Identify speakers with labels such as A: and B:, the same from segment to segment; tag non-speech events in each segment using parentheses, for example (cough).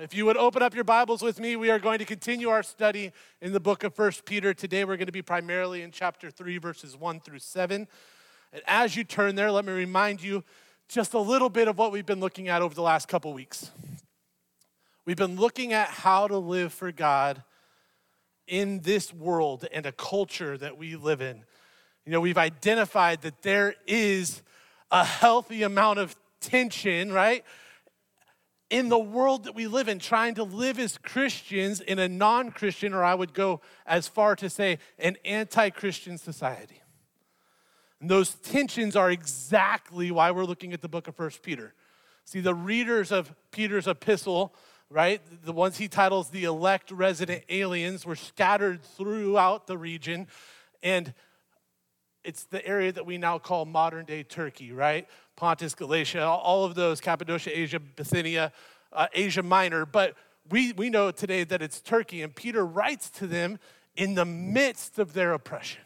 A: If you would open up your Bibles with me, we are going to continue our study in the book of First Peter. Today we're going to be primarily in chapter 3, verses 1 through 7. And as you turn there, let me remind you just a little bit of what we've been looking at over the last couple weeks. We've been looking at how to live for God in this world and a culture that we live in. You know, we've identified that there is a healthy amount of tension, right? In the world that we live in, trying to live as Christians in a non Christian, or I would go as far to say, an anti Christian society. And those tensions are exactly why we're looking at the book of First Peter. See, the readers of Peter's epistle, right, the ones he titles the elect resident aliens, were scattered throughout the region. And it's the area that we now call modern day Turkey, right? Pontus, Galatia, all of those, Cappadocia, Asia, Bithynia, uh, Asia Minor. But we, we know today that it's Turkey, and Peter writes to them in the midst of their oppression.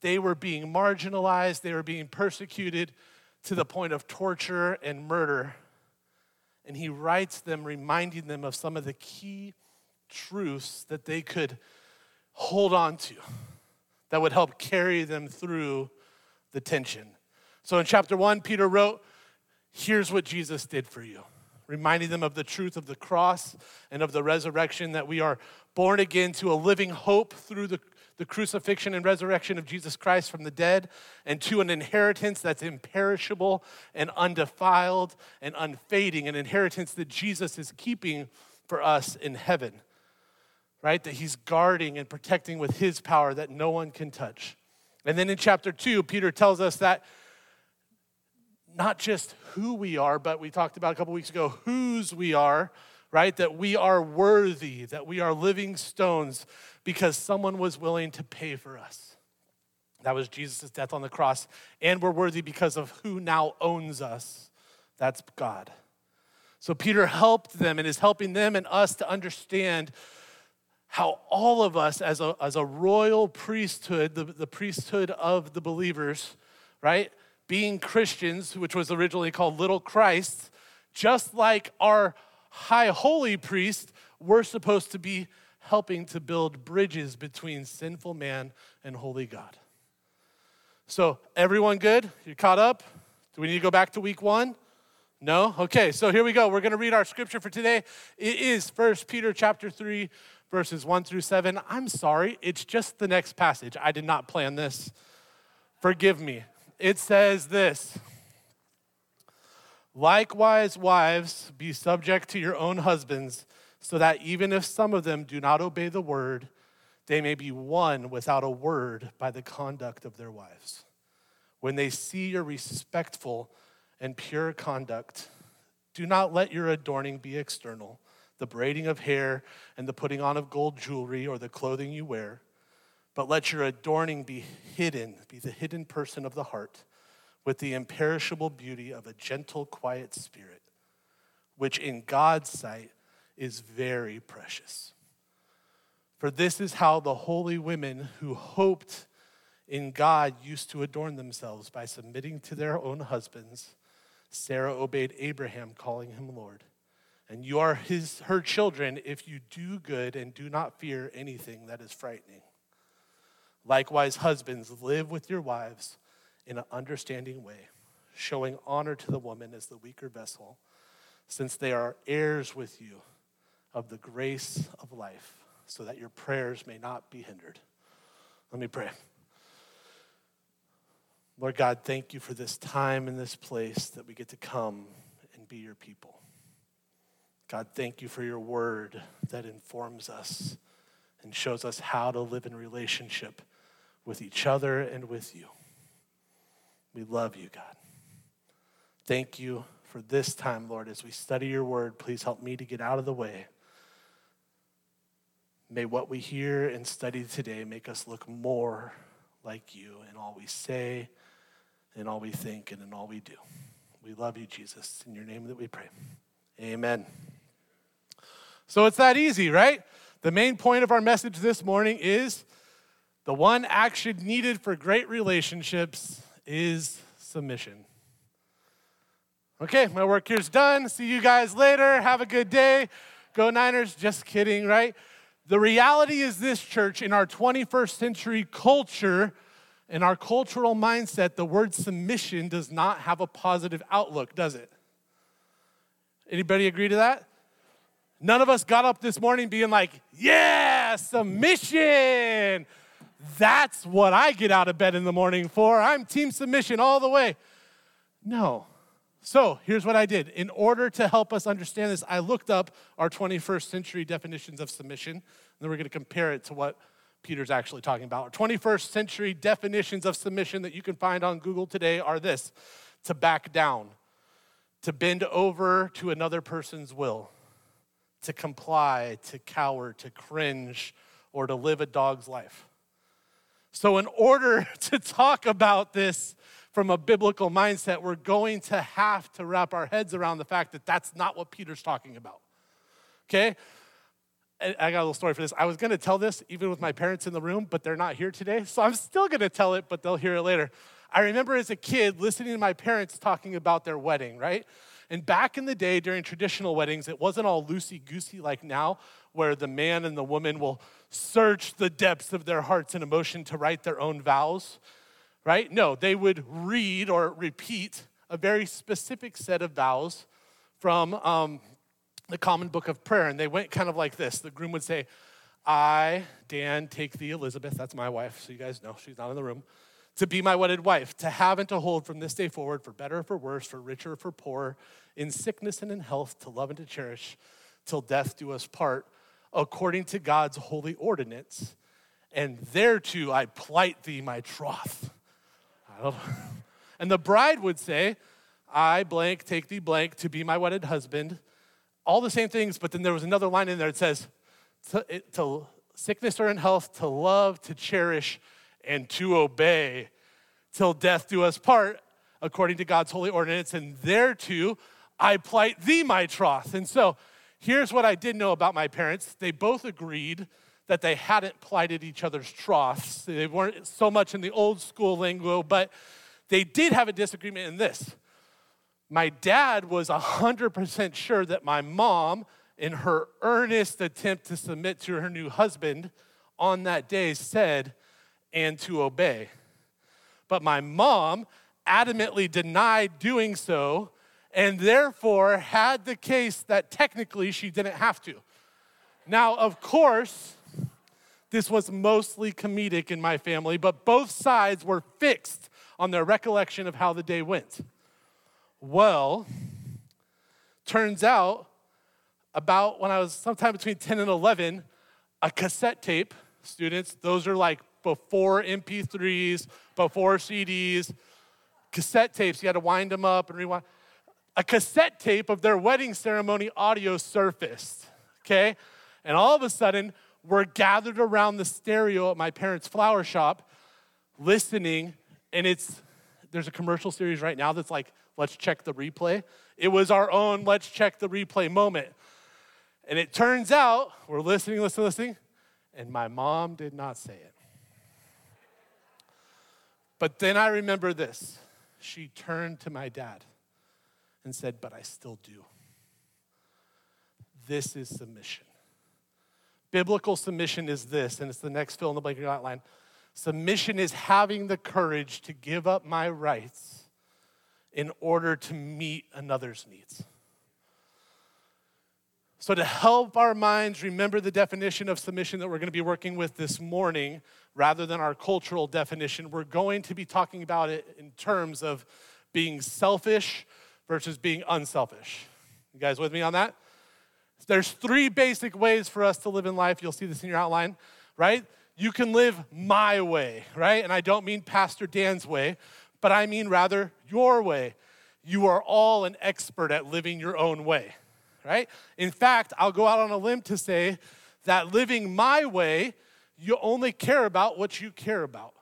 A: They were being marginalized, they were being persecuted to the point of torture and murder. And he writes them, reminding them of some of the key truths that they could hold on to that would help carry them through the tension. So in chapter one, Peter wrote, Here's what Jesus did for you, reminding them of the truth of the cross and of the resurrection, that we are born again to a living hope through the, the crucifixion and resurrection of Jesus Christ from the dead, and to an inheritance that's imperishable and undefiled and unfading, an inheritance that Jesus is keeping for us in heaven, right? That he's guarding and protecting with his power that no one can touch. And then in chapter two, Peter tells us that not just who we are, but we talked about a couple weeks ago whose we are, right? That we are worthy, that we are living stones because someone was willing to pay for us. That was Jesus' death on the cross. And we're worthy because of who now owns us. That's God. So Peter helped them and is helping them and us to understand how all of us, as a, as a royal priesthood, the, the priesthood of the believers, right? Being Christians, which was originally called little Christ, just like our high holy priest, we're supposed to be helping to build bridges between sinful man and holy God. So, everyone good? You caught up? Do we need to go back to week one? No? Okay, so here we go. We're going to read our scripture for today. It is First Peter chapter 3, verses 1 through 7. I'm sorry, it's just the next passage. I did not plan this. Forgive me it says this Likewise, wives, be subject to your own husbands, so that even if some of them do not obey the word, they may be won without a word by the conduct of their wives. When they see your respectful and pure conduct, do not let your adorning be external, the braiding of hair and the putting on of gold jewelry or the clothing you wear but let your adorning be hidden, be the hidden person of the heart, with the imperishable beauty of a gentle, quiet spirit, which in God's sight is very precious. For this is how the holy women who hoped in God used to adorn themselves by submitting to their own husbands. Sarah obeyed Abraham, calling him Lord. And you are his, her children if you do good and do not fear anything that is frightening. Likewise, husbands, live with your wives in an understanding way, showing honor to the woman as the weaker vessel, since they are heirs with you of the grace of life, so that your prayers may not be hindered. Let me pray. Lord God, thank you for this time and this place that we get to come and be your people. God, thank you for your word that informs us and shows us how to live in relationship with each other and with you. We love you, God. Thank you for this time, Lord. As we study your word, please help me to get out of the way. May what we hear and study today make us look more like you in all we say, in all we think, and in all we do. We love you, Jesus. In your name that we pray. Amen. So it's that easy, right? The main point of our message this morning is the one action needed for great relationships is submission. Okay, my work here's done. See you guys later. Have a good day. Go Niners. Just kidding, right? The reality is this, church, in our 21st century culture, in our cultural mindset, the word submission does not have a positive outlook, does it? Anybody agree to that? None of us got up this morning being like, yeah, submission. That's what I get out of bed in the morning for. I'm team submission all the way. No. So here's what I did. In order to help us understand this, I looked up our 21st century definitions of submission, and then we're going to compare it to what Peter's actually talking about. Our 21st century definitions of submission that you can find on Google today are this to back down, to bend over to another person's will, to comply, to cower, to cringe, or to live a dog's life. So, in order (laughs) to talk about this from a biblical mindset, we're going to have to wrap our heads around the fact that that's not what Peter's talking about. Okay? I got a little story for this. I was going to tell this even with my parents in the room, but they're not here today. So I'm still going to tell it, but they'll hear it later. I remember as a kid listening to my parents talking about their wedding, right? And back in the day during traditional weddings, it wasn't all loosey goosey like now, where the man and the woman will search the depths of their hearts and emotion to write their own vows, right? No, they would read or repeat a very specific set of vows from um, the common book of prayer. And they went kind of like this the groom would say, I, Dan, take thee, Elizabeth, that's my wife, so you guys know she's not in the room, to be my wedded wife, to have and to hold from this day forward, for better or for worse, for richer or for poor, in sickness and in health, to love and to cherish, till death do us part, according to God's holy ordinance. And thereto I plight thee my troth. (laughs) And the bride would say, I blank take thee blank to be my wedded husband all the same things, but then there was another line in there that says, to, to sickness or in health, to love, to cherish, and to obey till death do us part, according to God's holy ordinance. And thereto I plight thee my troth. And so here's what I did know about my parents they both agreed that they hadn't plighted each other's troths. They weren't so much in the old school lingo, but they did have a disagreement in this my dad was 100% sure that my mom, in her earnest attempt to submit to her new husband on that day, said, and to obey. But my mom adamantly denied doing so and therefore had the case that technically she didn't have to. Now, of course, this was mostly comedic in my family, but both sides were fixed on their recollection of how the day went. Well, turns out about when I was sometime between 10 and 11, a cassette tape, students, those are like before MP3s, before CDs, cassette tapes, you had to wind them up and rewind. A cassette tape of their wedding ceremony audio surfaced, okay? And all of a sudden, we're gathered around the stereo at my parents' flower shop listening, and it's, there's a commercial series right now that's like let's check the replay. It was our own let's check the replay moment. And it turns out we're listening, listening, listening, and my mom did not say it. But then I remember this. She turned to my dad and said, But I still do. This is submission. Biblical submission is this, and it's the next fill in the blank outline. Submission is having the courage to give up my rights in order to meet another's needs. So, to help our minds remember the definition of submission that we're going to be working with this morning, rather than our cultural definition, we're going to be talking about it in terms of being selfish versus being unselfish. You guys with me on that? There's three basic ways for us to live in life. You'll see this in your outline, right? You can live my way, right? And I don't mean Pastor Dan's way, but I mean rather your way. You are all an expert at living your own way, right? In fact, I'll go out on a limb to say that living my way, you only care about what you care about.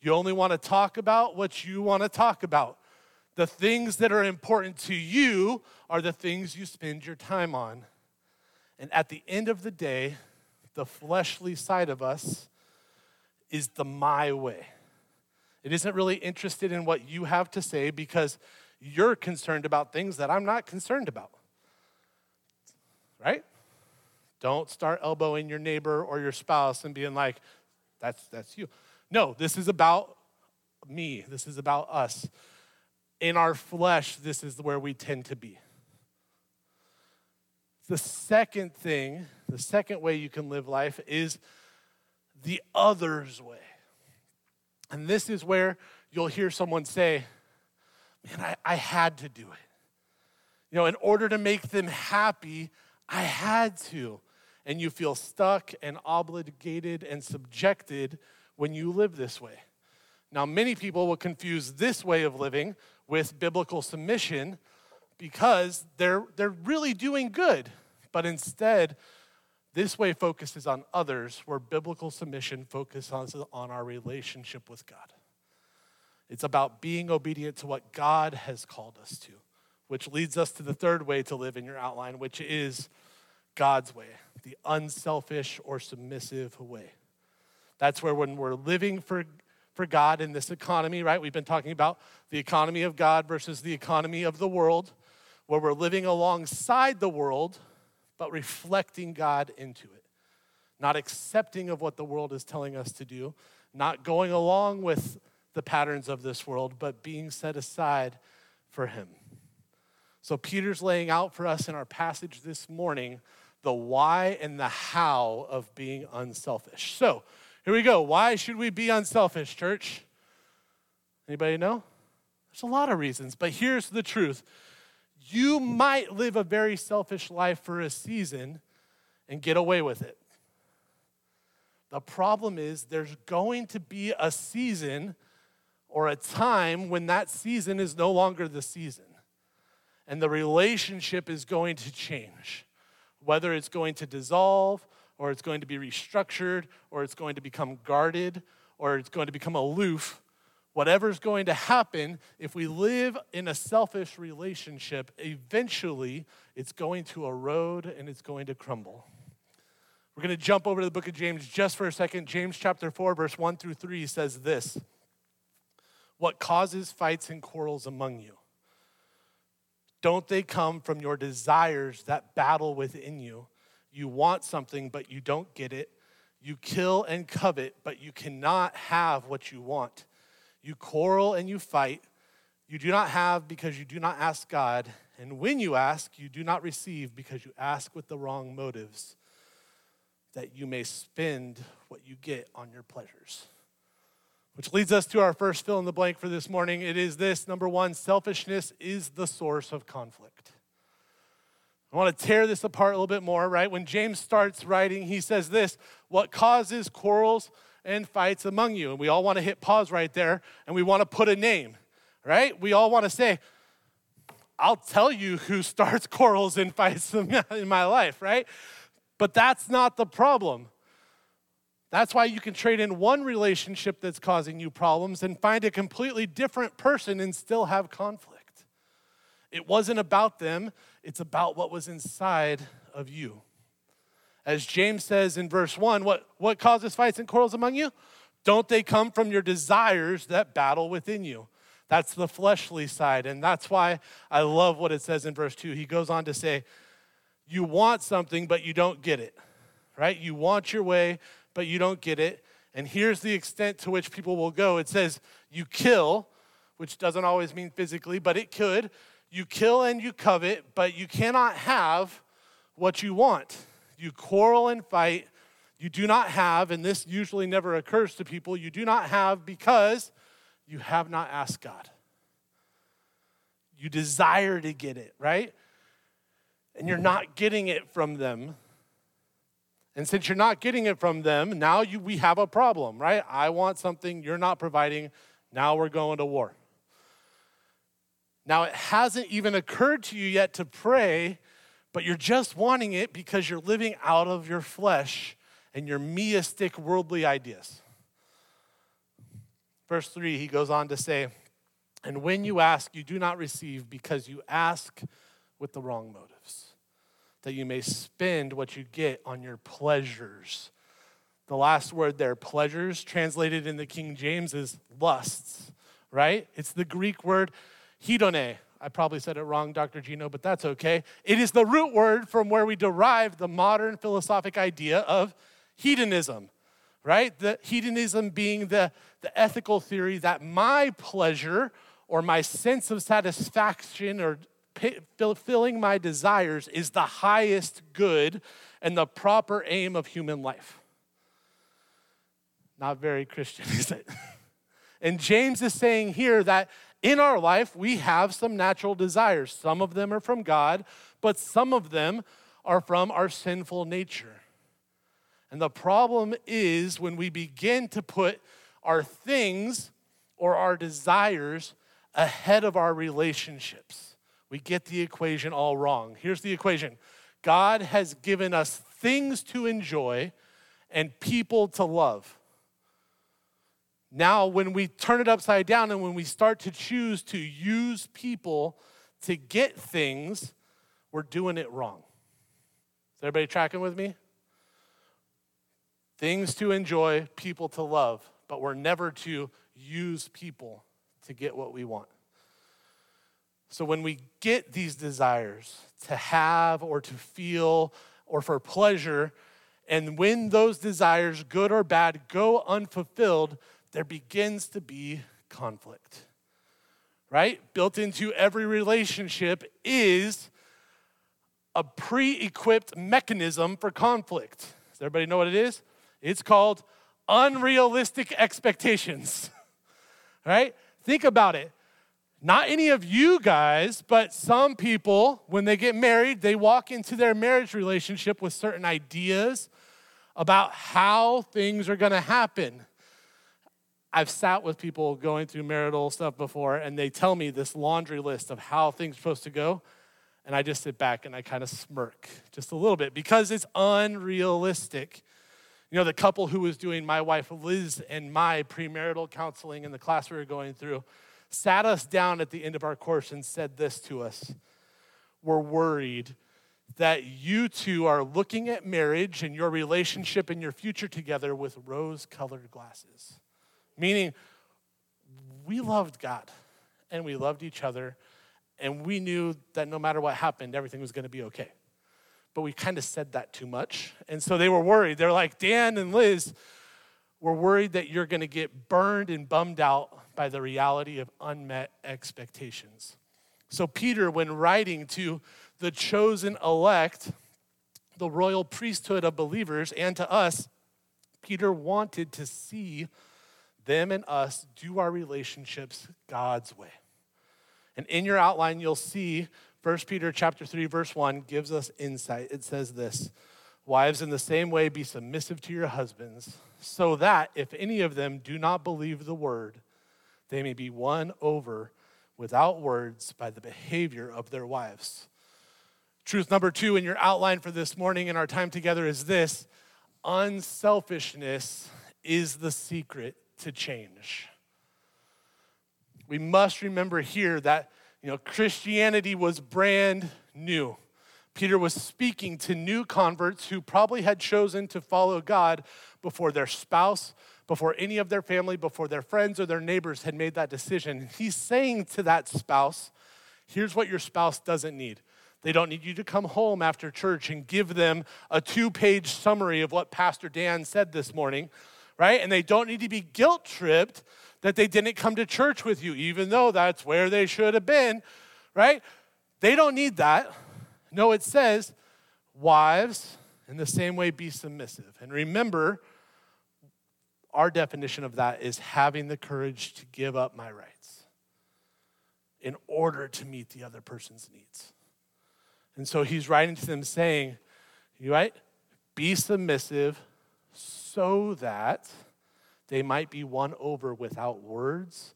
A: You only want to talk about what you want to talk about. The things that are important to you are the things you spend your time on. And at the end of the day, the fleshly side of us is the my way. It isn't really interested in what you have to say because you're concerned about things that I'm not concerned about. Right? Don't start elbowing your neighbor or your spouse and being like, that's, that's you. No, this is about me. This is about us. In our flesh, this is where we tend to be. The second thing, the second way you can live life is the other's way. And this is where you'll hear someone say, Man, I, I had to do it. You know, in order to make them happy, I had to. And you feel stuck and obligated and subjected when you live this way. Now, many people will confuse this way of living with biblical submission because they're, they're really doing good. But instead, this way focuses on others, where biblical submission focuses on our relationship with God. It's about being obedient to what God has called us to, which leads us to the third way to live in your outline, which is God's way, the unselfish or submissive way. That's where when we're living for, for God in this economy, right? We've been talking about the economy of God versus the economy of the world, where we're living alongside the world, but reflecting God into it. Not accepting of what the world is telling us to do, not going along with the patterns of this world, but being set aside for Him. So, Peter's laying out for us in our passage this morning the why and the how of being unselfish. So, here we go. Why should we be unselfish, church? Anybody know? There's a lot of reasons, but here's the truth. You might live a very selfish life for a season and get away with it. The problem is there's going to be a season or a time when that season is no longer the season. And the relationship is going to change. Whether it's going to dissolve, or it's going to be restructured, or it's going to become guarded, or it's going to become aloof, whatever's going to happen, if we live in a selfish relationship, eventually it's going to erode and it's going to crumble. We're going to jump over to the book of James just for a second. James chapter 4, verse 1 through 3 says this what causes fights and quarrels among you? Don't they come from your desires that battle within you? You want something, but you don't get it. You kill and covet, but you cannot have what you want. You quarrel and you fight. You do not have because you do not ask God. And when you ask, you do not receive because you ask with the wrong motives, that you may spend what you get on your pleasures. Which leads us to our first fill in the blank for this morning. It is this number one, selfishness is the source of conflict. I want to tear this apart a little bit more, right? When James starts writing, he says this What causes quarrels and fights among you? And we all want to hit pause right there and we want to put a name, right? We all want to say, I'll tell you who (laughs) starts quarrels and fights in my life, right? But that's not the problem. That's why you can trade in one relationship that's causing you problems and find a completely different person and still have conflict. It wasn't about them, it's about what was inside of you. As James says in verse 1, what, what causes fights and quarrels among you? Don't they come from your desires that battle within you? That's the fleshly side. And that's why I love what it says in verse 2. He goes on to say, You want something, but you don't get it, right? You want your way, but you don't get it. And here's the extent to which people will go it says, You kill, which doesn't always mean physically, but it could. You kill and you covet, but you cannot have what you want. You quarrel and fight. You do not have, and this usually never occurs to people, you do not have because you have not asked God. You desire to get it, right? And you're not getting it from them and since you're not getting it from them, now you, we have a problem, right? I want something you're not providing. Now we're going to war. Now, it hasn't even occurred to you yet to pray, but you're just wanting it because you're living out of your flesh and your meistic worldly ideas. Verse 3, he goes on to say, And when you ask, you do not receive because you ask with the wrong motives that you may spend what you get on your pleasures. The last word there, pleasures, translated in the King James is lusts, right? It's the Greek word hedone, I probably said it wrong, Dr. Gino, but that's okay. It is the root word from where we derive the modern philosophic idea of hedonism, right? The hedonism being the, the ethical theory that my pleasure or my sense of satisfaction or fulfilling my desires is the highest good and the proper aim of human life. Not very Christian, (laughs) is it? And James is saying here that in our life, we have some natural desires. Some of them are from God, but some of them are from our sinful nature. And the problem is when we begin to put our things or our desires ahead of our relationships, we get the equation all wrong. Here's the equation God has given us things to enjoy and people to love. Now, when we turn it upside down and when we start to choose to use people to get things, we're doing it wrong. Is everybody tracking with me? Things to enjoy, people to love, but we're never to use people to get what we want. So when we get these desires to have or to feel or for pleasure, and when those desires, good or bad, go unfulfilled, there begins to be conflict. Right? Built into every relationship is a pre equipped mechanism for conflict. Does everybody know what it is? It's called unrealistic expectations. (laughs) right? Think about it. Not any of you guys, but some people, when they get married, they walk into their marriage relationship with certain ideas about how things are to happen. I've sat with people going through marital stuff before, and they tell me this laundry list of how things are supposed to go. And I just sit back and I kind of smirk just a little bit because it's unrealistic. You know, the couple who was doing my wife Liz and my premarital counseling in the class we were going through sat us down at the end of our course and said this to us We're worried that you two are looking at marriage and your relationship and your future together with rose colored glasses. Meaning, we loved God and we loved each other, and we knew that no matter what happened, everything was going to be okay. But we kind of said that too much. And so they were worried. They're like, Dan and Liz, we're worried that you're going to get burned and bummed out by the reality of unmet expectations. So, Peter, when writing to the chosen elect, the royal priesthood of believers, and to us, Peter wanted to see them and us do our relationships God's way. And in your outline, you'll see 1 Peter chapter 3, verse 1 gives us insight. It says this Wives, in the same way, be submissive to your husbands, so that if any of them do not believe the word, they may be won over without words by the behavior of their wives. Truth number two in your outline for this morning and our time together is this unselfishness is the secret to change. We must remember here that you know Christianity was brand new. Peter was speaking to new converts who probably had chosen to follow God before their spouse, before any of their family, before their friends or their neighbors had made that decision. He's saying to that spouse, here's what your spouse doesn't need. They don't need you to come home after church and give them a two page summary of what Pastor Dan said this morning right? And they don't need to be guilt tripped that they didn't come to church with you, even though that's where they should have been, right? They don't need that. No, it says, wives, in the same way, be submissive. And remember, our definition of that is having the courage to give up my rights in order to meet the other person's needs. And so he's writing to them saying, you right? Be submissive so that they might be won over without words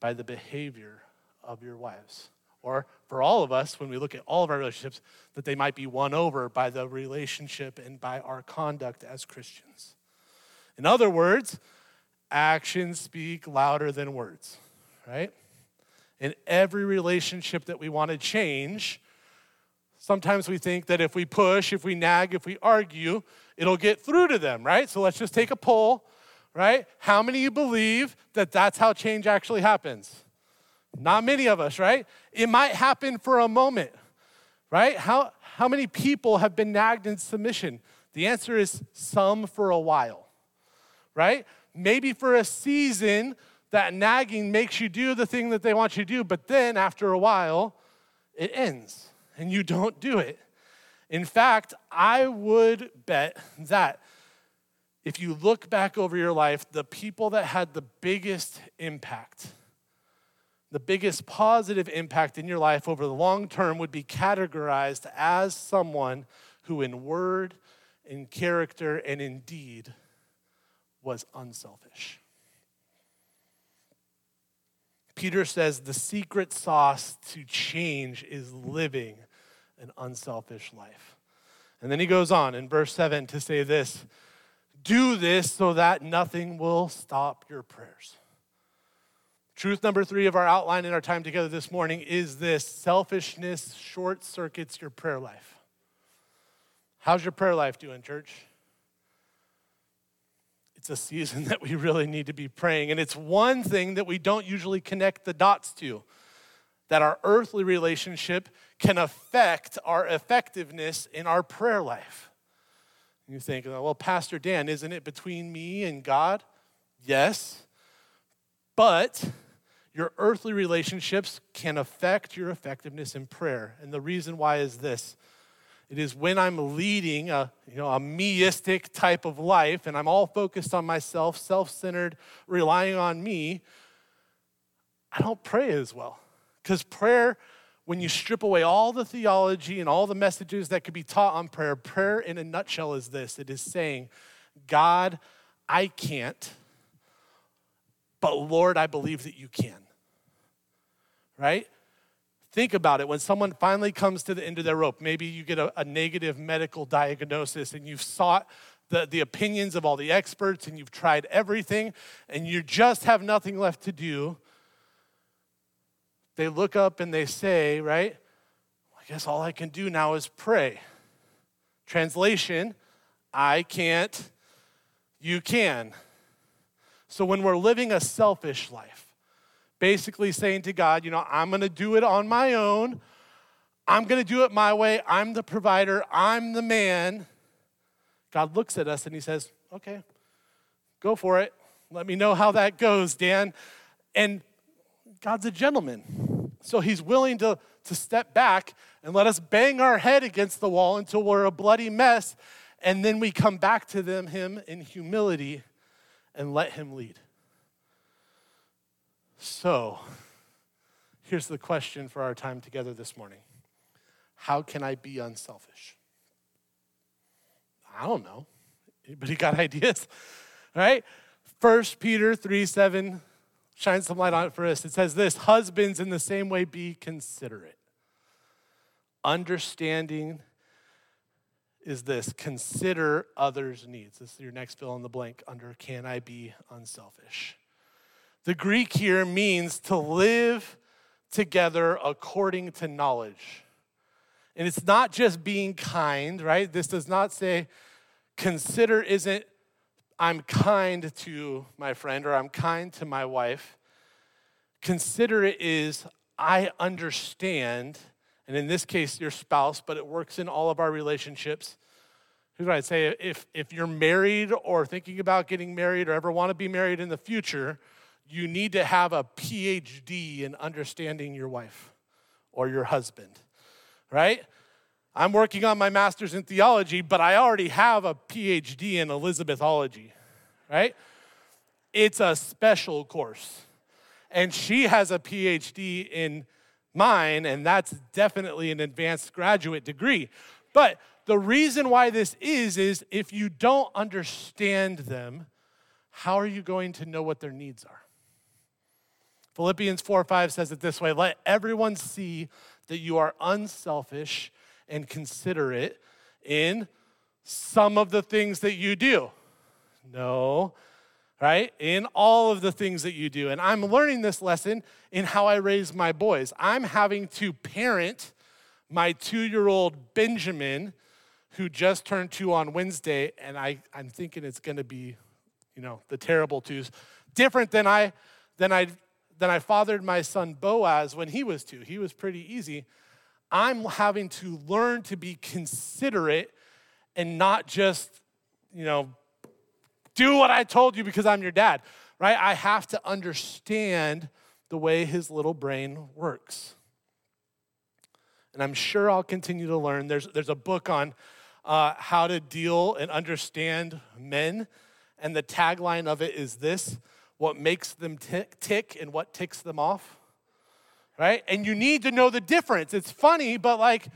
A: by the behavior of your wives. Or for all of us, when we look at all of our relationships, that they might be won over by the relationship and by our conduct as Christians. In other words, actions speak louder than words, right? In every relationship that we want to change, sometimes we think that if we push, if we nag, if we argue, it'll get through to them, right? So let's just take a poll, right? How many of you believe that that's how change actually happens? Not many of us, right? It might happen for a moment, right? How, how many people have been nagged in submission? The answer is some for a while, right? Maybe for a season, that nagging makes you do the thing that they want you to do, but then after a while, it ends and you don't do it. In fact, I would bet that if you look back over your life, the people that had the biggest impact, the biggest positive impact in your life over the long term would be categorized as someone who, in word, in character, and in deed, was unselfish. Peter says the secret sauce to change is living an unselfish life. And then he goes on in verse 7 to say this do this so that nothing will stop your prayers. Truth number three of our outline in our time together this morning is this selfishness short circuits your prayer life. How's your prayer life doing, church? It's a season (laughs) that we really need to be praying. And it's one thing that we don't usually connect the dots to that our earthly relationship can affect our effectiveness in our prayer life. You think, oh, well, Pastor Dan, isn't it between me and God? Yes. But your earthly relationships can affect your effectiveness in prayer. And the reason why is this it is when I'm leading a, you know, a meistic type of life and I'm all focused on myself, self centered, relying on me, I don't pray as well. Because prayer when you strip away all the theology and all the messages that could be taught on prayer, prayer in a nutshell is this it is saying, God, I can't, but Lord, I believe that you can. Right? Think about it. When someone finally comes to the end of their rope, maybe you get a, a negative medical diagnosis and you've sought the, the opinions of all the experts and you've tried everything and you just have nothing left to do they look up and they say, right, I guess all I can do now is pray. Translation, I can't, you can. So when we're living a selfish life, basically saying to God, you know, I'm going to do it on my own. I'm going to do it my way. I'm the provider. I'm the man. God looks at us and he says, okay, go for it. Let me know how that goes, Dan. And God's a gentleman. So he's willing to, to step back and let us bang our head against the wall until we're a bloody mess. And then we come back to them, him in humility and let him lead. So here's the question for our time together this morning How can I be unselfish? I don't know. Anybody got (laughs) ideas? All right? 1 Peter 3 7 shine some light on it for us. It says this Husbands, in the same way, be considerate. Understanding is this consider others' needs. This is your next fill in the blank under can I be unselfish? The Greek here means to live together according to knowledge. And it's not just being kind, right? This does not say consider isn't I'm kind to my friend or I'm kind to my wife. Considerate is I understand, and in this case, your spouse, but it works in all of our relationships. Here's what I'd say if, if you're married or thinking about getting married or ever want to be married in the future, you need to have a PhD in understanding your wife or your husband, right? I'm working on my master's in theology, but I already have a PhD in Elizabethology, right? It's a special course. And she has a PhD in mine, and that's definitely an advanced graduate degree. But the reason why this is, is if you don't understand them, how are you going to know what their needs are? Philippians 4 5 says it this way Let everyone see that you are unselfish and considerate in some of the things that you do. No, right? In all of the things that you do. And I'm learning this lesson in how I raise my boys. I'm having to parent my two year old Benjamin, who just turned two on Wednesday, and I, I'm thinking it's gonna be, you know, the terrible twos. Different than I than I than I fathered my son Boaz when he was two. He was pretty easy. I'm having to learn to be considerate and not just, you know, do what I told you because I'm your dad, right? I have to understand the way his little brain works. And I'm sure I'll continue to learn. There's, there's a book on uh, how to deal and understand men, and the tagline of it is this what makes them tick, tick and what ticks them off right? And you need to know the difference. It's funny, but like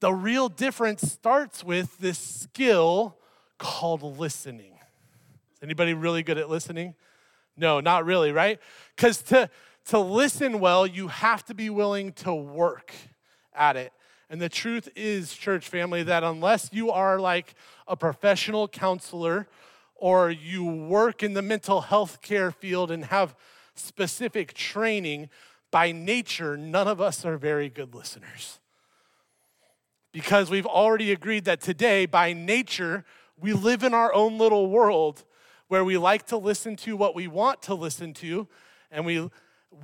A: the real difference starts with this skill called listening. Is anybody really good at listening? No, not really, right? Because to, to listen well, you have to be willing to work at it. And the truth is, church family, that unless you are like a professional counselor or you work in the mental health care field and have specific training, by nature, none of us are very good listeners. Because we've already agreed that today, by nature, we live in our own little world where we like to listen to what we want to listen to, and we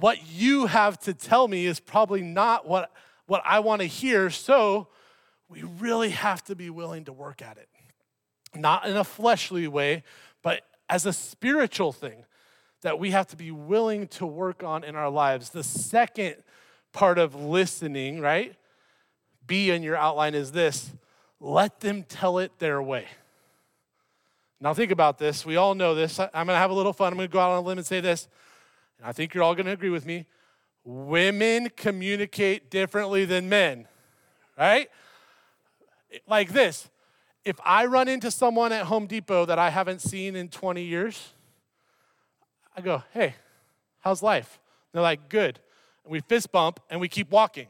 A: what you have to tell me is probably not what, what I want to hear. So we really have to be willing to work at it. Not in a fleshly way, but as a spiritual thing that we have to be willing to work on in our lives. The second part of listening, right? B in your outline is this let them tell it their way. Now, think about this. We all know this. I'm going to have a little fun. I'm going to go out on a limb and say this. And I think you're all going to agree with me. Women communicate differently than men, right? Like this if I run into someone at Home Depot that I haven't seen in 20 years, I go, hey, how's life? They're like, good. And we fist bump and we keep walking.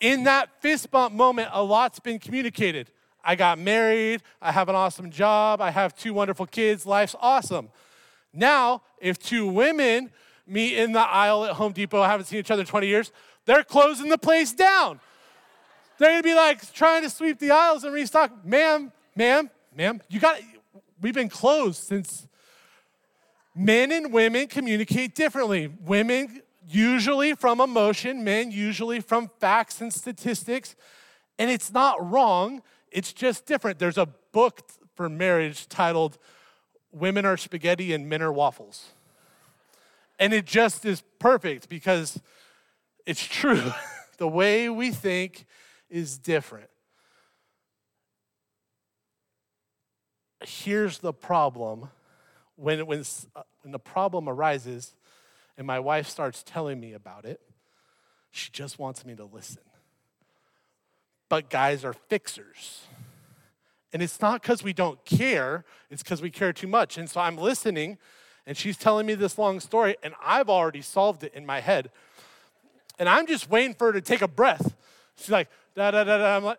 A: In that fist bump moment, a lot's been communicated. I got married, I have an awesome job, I have two wonderful kids, life's awesome. Now, if two women meet in the aisle at Home Depot, haven't seen each other in 20 years, they're closing the place down. They're gonna be like trying to sweep the aisles and restock. Ma'am, ma'am, ma'am, you got, we've been closed since Men and women communicate differently. Women usually from emotion, men usually from facts and statistics. And it's not wrong, it's just different. There's a book for marriage titled Women Are Spaghetti and Men Are Waffles. And it just is perfect because it's true. (laughs) the way we think is different. Here's the problem when, when, uh, when the problem arises and my wife starts telling me about it, she just wants me to listen. But guys are fixers. And it's not because we don't care, it's because we care too much. And so I'm listening, and she's telling me this long story, and I've already solved it in my head. And I'm just waiting for her to take a breath. She's like, da da da da. I'm like,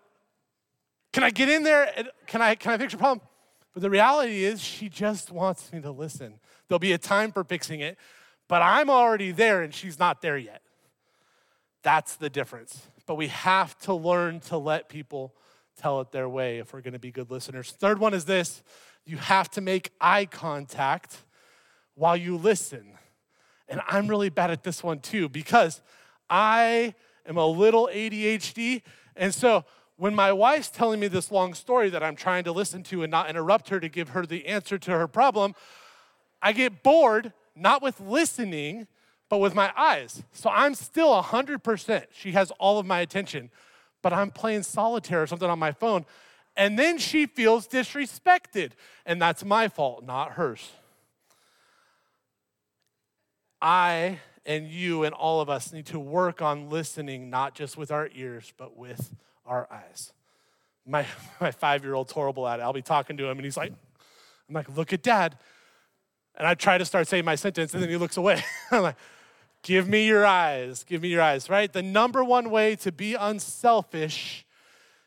A: can I get in there? Can I, can I fix your problem? But the reality is, she just wants me to listen. There'll be a time for fixing it, but I'm already there and she's not there yet. That's the difference. But we have to learn to let people tell it their way if we're going to be good listeners. Third one is this you have to make eye contact while you listen. And I'm really bad at this one too because I am a little ADHD. And so when my wife's telling me this long story that I'm trying to listen to and not interrupt her to give her the answer to her problem, I get bored, not with listening, but with my eyes. So I'm still 100%. She has all of my attention, but I'm playing solitaire or something on my phone. And then she feels disrespected, and that's my fault, not hers. I and you and all of us need to work on listening, not just with our ears, but with our eyes. My, (laughs) my five year old's horrible at it. I'll be talking to him and he's like, I'm like, look at dad. And I try to start saying my sentence and then he looks away. (laughs) I'm like, give me your eyes, give me your eyes, right? The number one way to be unselfish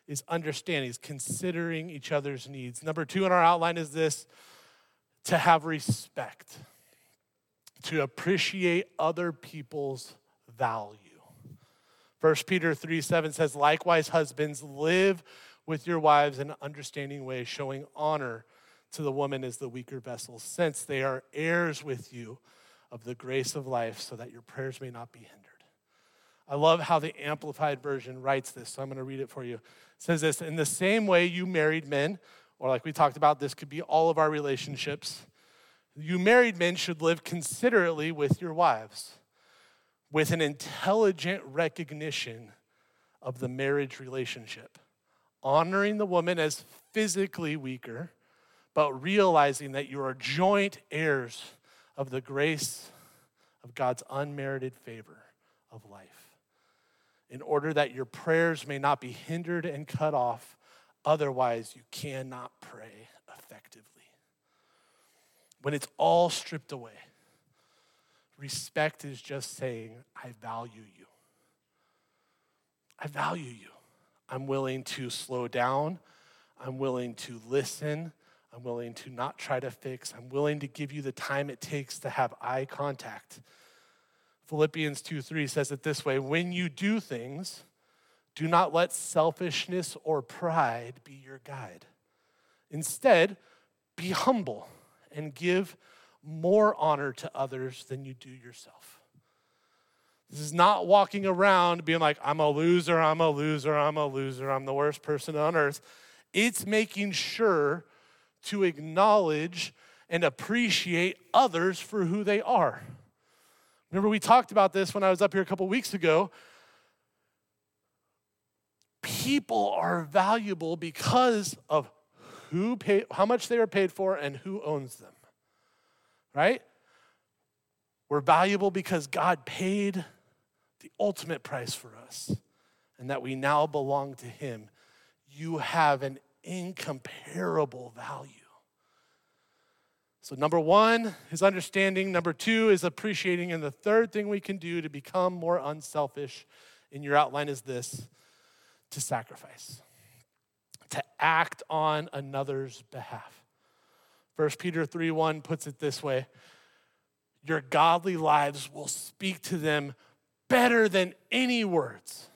A: is understanding, is considering each other's needs. Number two in our outline is this to have respect, to appreciate other people's value. 1 Peter 3 7 says, Likewise, husbands, live with your wives in an understanding way, showing honor to the woman as the weaker vessel, since they are heirs with you of the grace of life so that your prayers may not be hindered. I love how the Amplified Version writes this, so I'm going to read it for you. It says this In the same way, you married men, or like we talked about, this could be all of our relationships. You married men should live considerately with your wives, with an intelligent recognition of the marriage relationship, honoring the woman as physically weaker, but realizing that you are joint heirs of the grace of God's unmerited favor of life in order that your prayers may not be hindered and cut off. Otherwise, you cannot pray effectively. When it's all stripped away, respect is just saying, I value you. I value you. I'm willing to slow down. I'm willing to listen. I'm willing to not try to fix. I'm willing to give you the time it takes to have eye contact Philippians 2 3 says it this way When you do things, do not let selfishness or pride be your guide. Instead, be humble and give more honor to others than you do yourself. This is not walking around being like, I'm a loser, I'm a loser, I'm a loser, I'm the worst person on earth. It's making sure to acknowledge and appreciate others for who they are. Remember, we talked about this when I was up here a couple weeks ago. People are valuable because of who pay, how much they are paid for and who owns them. Right? We're valuable because God paid the ultimate price for us and that we now belong to Him. You have an incomparable value. So, number one is understanding. Number two is appreciating. And the third thing we can do to become more unselfish in your outline is this to sacrifice, to act on another's behalf. 1 Peter 3 1 puts it this way Your godly lives will speak to them better than any words.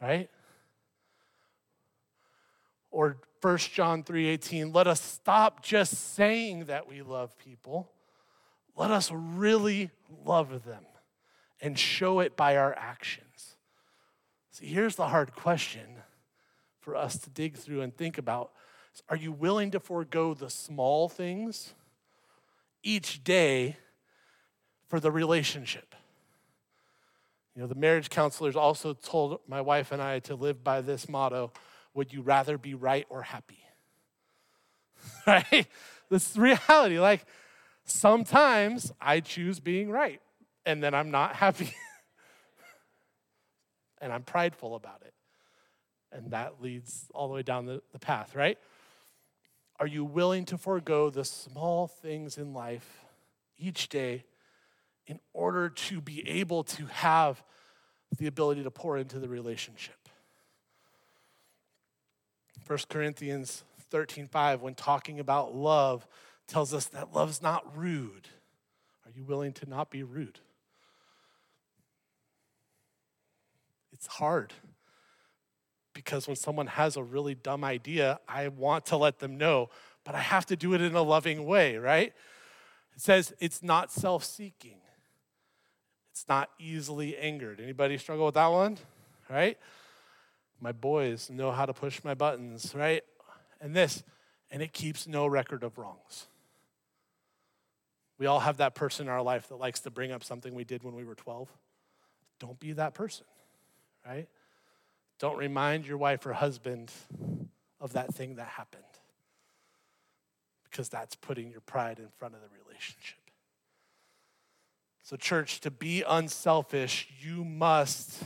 A: Right? Or 1 John 3:18, let us stop just saying that we love people. Let us really love them and show it by our actions. See, here's the hard question for us to dig through and think about. Are you willing to forego the small things each day for the relationship? You know, the marriage counselors also told my wife and I to live by this motto would you rather be right or happy? (laughs) right? This is reality. Like, sometimes I choose being right, and then I'm not happy. (laughs) and I'm prideful about it. And that leads all the way down the, the path, right? Are you willing to forego the small things in life each day in order to be able to have the ability to pour into the relationship? 1 Corinthians 13 5, when talking about love, tells us that love's not rude. Are you willing to not be rude? It's hard because when someone has a really dumb idea, I want to let them know, but I have to do it in a loving way, right? It says it's not self-seeking. It's not easily angered. Anybody struggle with that one? Right? My boys know how to push my buttons, right? And this, and it keeps no record of wrongs. We all have that person in our life that likes to bring up something we did when we were 12. Don't be that person, right? Don't remind your wife or husband of that thing that happened because that's putting your pride in front of the relationship. So, church, to be unselfish, you must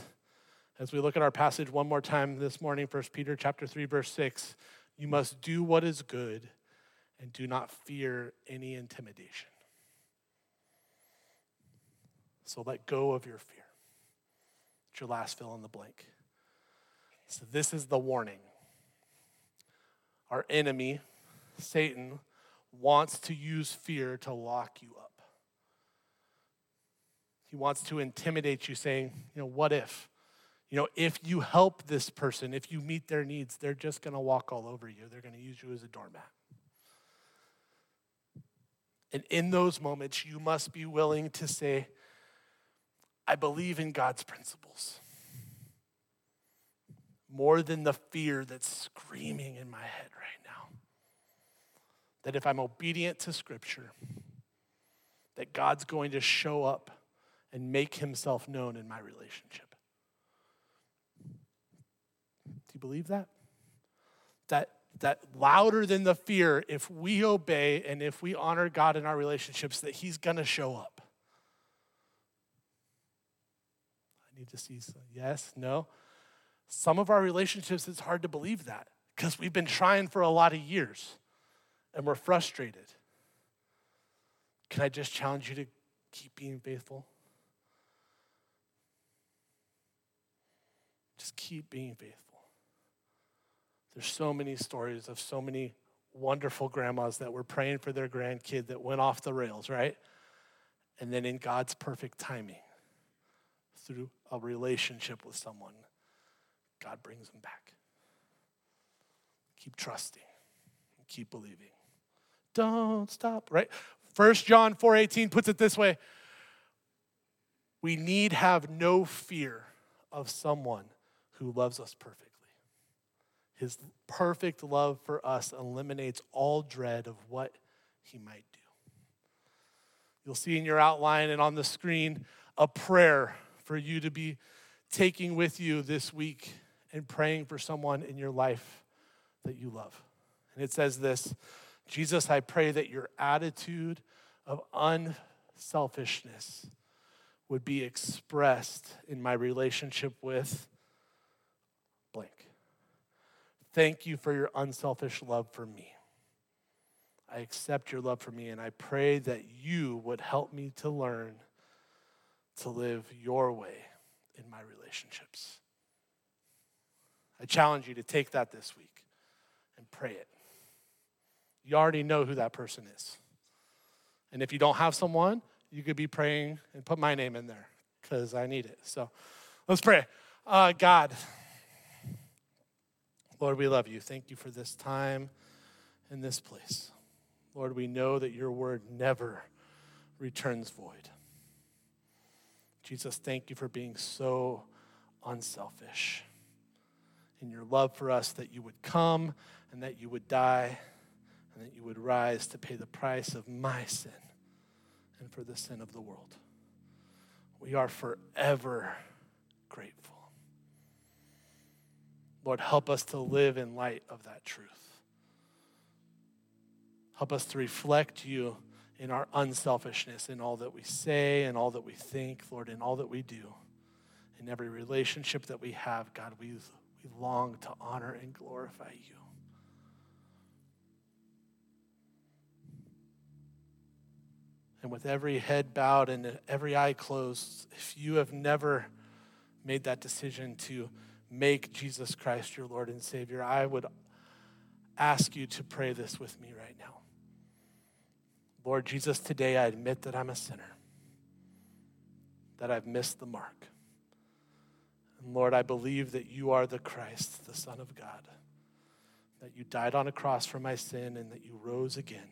A: as we look at our passage one more time this morning, 1 Peter chapter 3, verse 6, you must do what is good and do not fear any intimidation. So let go of your fear. It's your last fill in the blank. So this is the warning. Our enemy, Satan, wants to use fear to lock you up. He wants to intimidate you, saying, you know, what if? You know, if you help this person, if you meet their needs, they're just going to walk all over you. They're going to use you as a doormat. And in those moments, you must be willing to say, I believe in God's principles more than the fear that's screaming in my head right now. That if I'm obedient to Scripture, that God's going to show up and make himself known in my relationship. Do you believe that? That that louder than the fear, if we obey and if we honor God in our relationships, that He's gonna show up. I need to see some. Yes, no. Some of our relationships, it's hard to believe that because we've been trying for a lot of years and we're frustrated. Can I just challenge you to keep being faithful? Just keep being faithful. There's so many stories of so many wonderful grandmas that were praying for their grandkid that went off the rails, right? And then in God's perfect timing, through a relationship with someone, God brings them back. Keep trusting keep believing. Don't stop, right? First John 4:18 puts it this way. We need have no fear of someone who loves us perfectly. His perfect love for us eliminates all dread of what he might do. You'll see in your outline and on the screen a prayer for you to be taking with you this week and praying for someone in your life that you love. And it says this Jesus, I pray that your attitude of unselfishness would be expressed in my relationship with blank. Thank you for your unselfish love for me. I accept your love for me, and I pray that you would help me to learn to live your way in my relationships. I challenge you to take that this week and pray it. You already know who that person is. And if you don't have someone, you could be praying and put my name in there because I need it. So let's pray. Uh, God, Lord, we love you. Thank you for this time in this place. Lord, we know that your word never returns void. Jesus, thank you for being so unselfish in your love for us that you would come and that you would die and that you would rise to pay the price of my sin and for the sin of the world. We are forever grateful. Lord, help us to live in light of that truth. Help us to reflect you in our unselfishness, in all that we say, in all that we think, Lord, in all that we do. In every relationship that we have, God, we we long to honor and glorify you. And with every head bowed and every eye closed, if you have never made that decision to make Jesus Christ your Lord and Savior, I would ask you to pray this with me right now. Lord Jesus, today I admit that I'm a sinner, that I've missed the mark. And Lord, I believe that you are the Christ, the Son of God, that you died on a cross for my sin and that you rose again.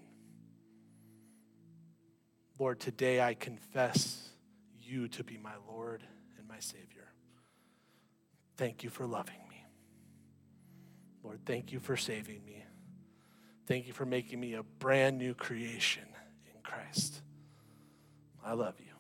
A: Lord, today I confess you to be my Lord and my Savior. Thank you for loving me. Lord, thank you for saving me. Thank you for making me a brand new creation in Christ. I love you.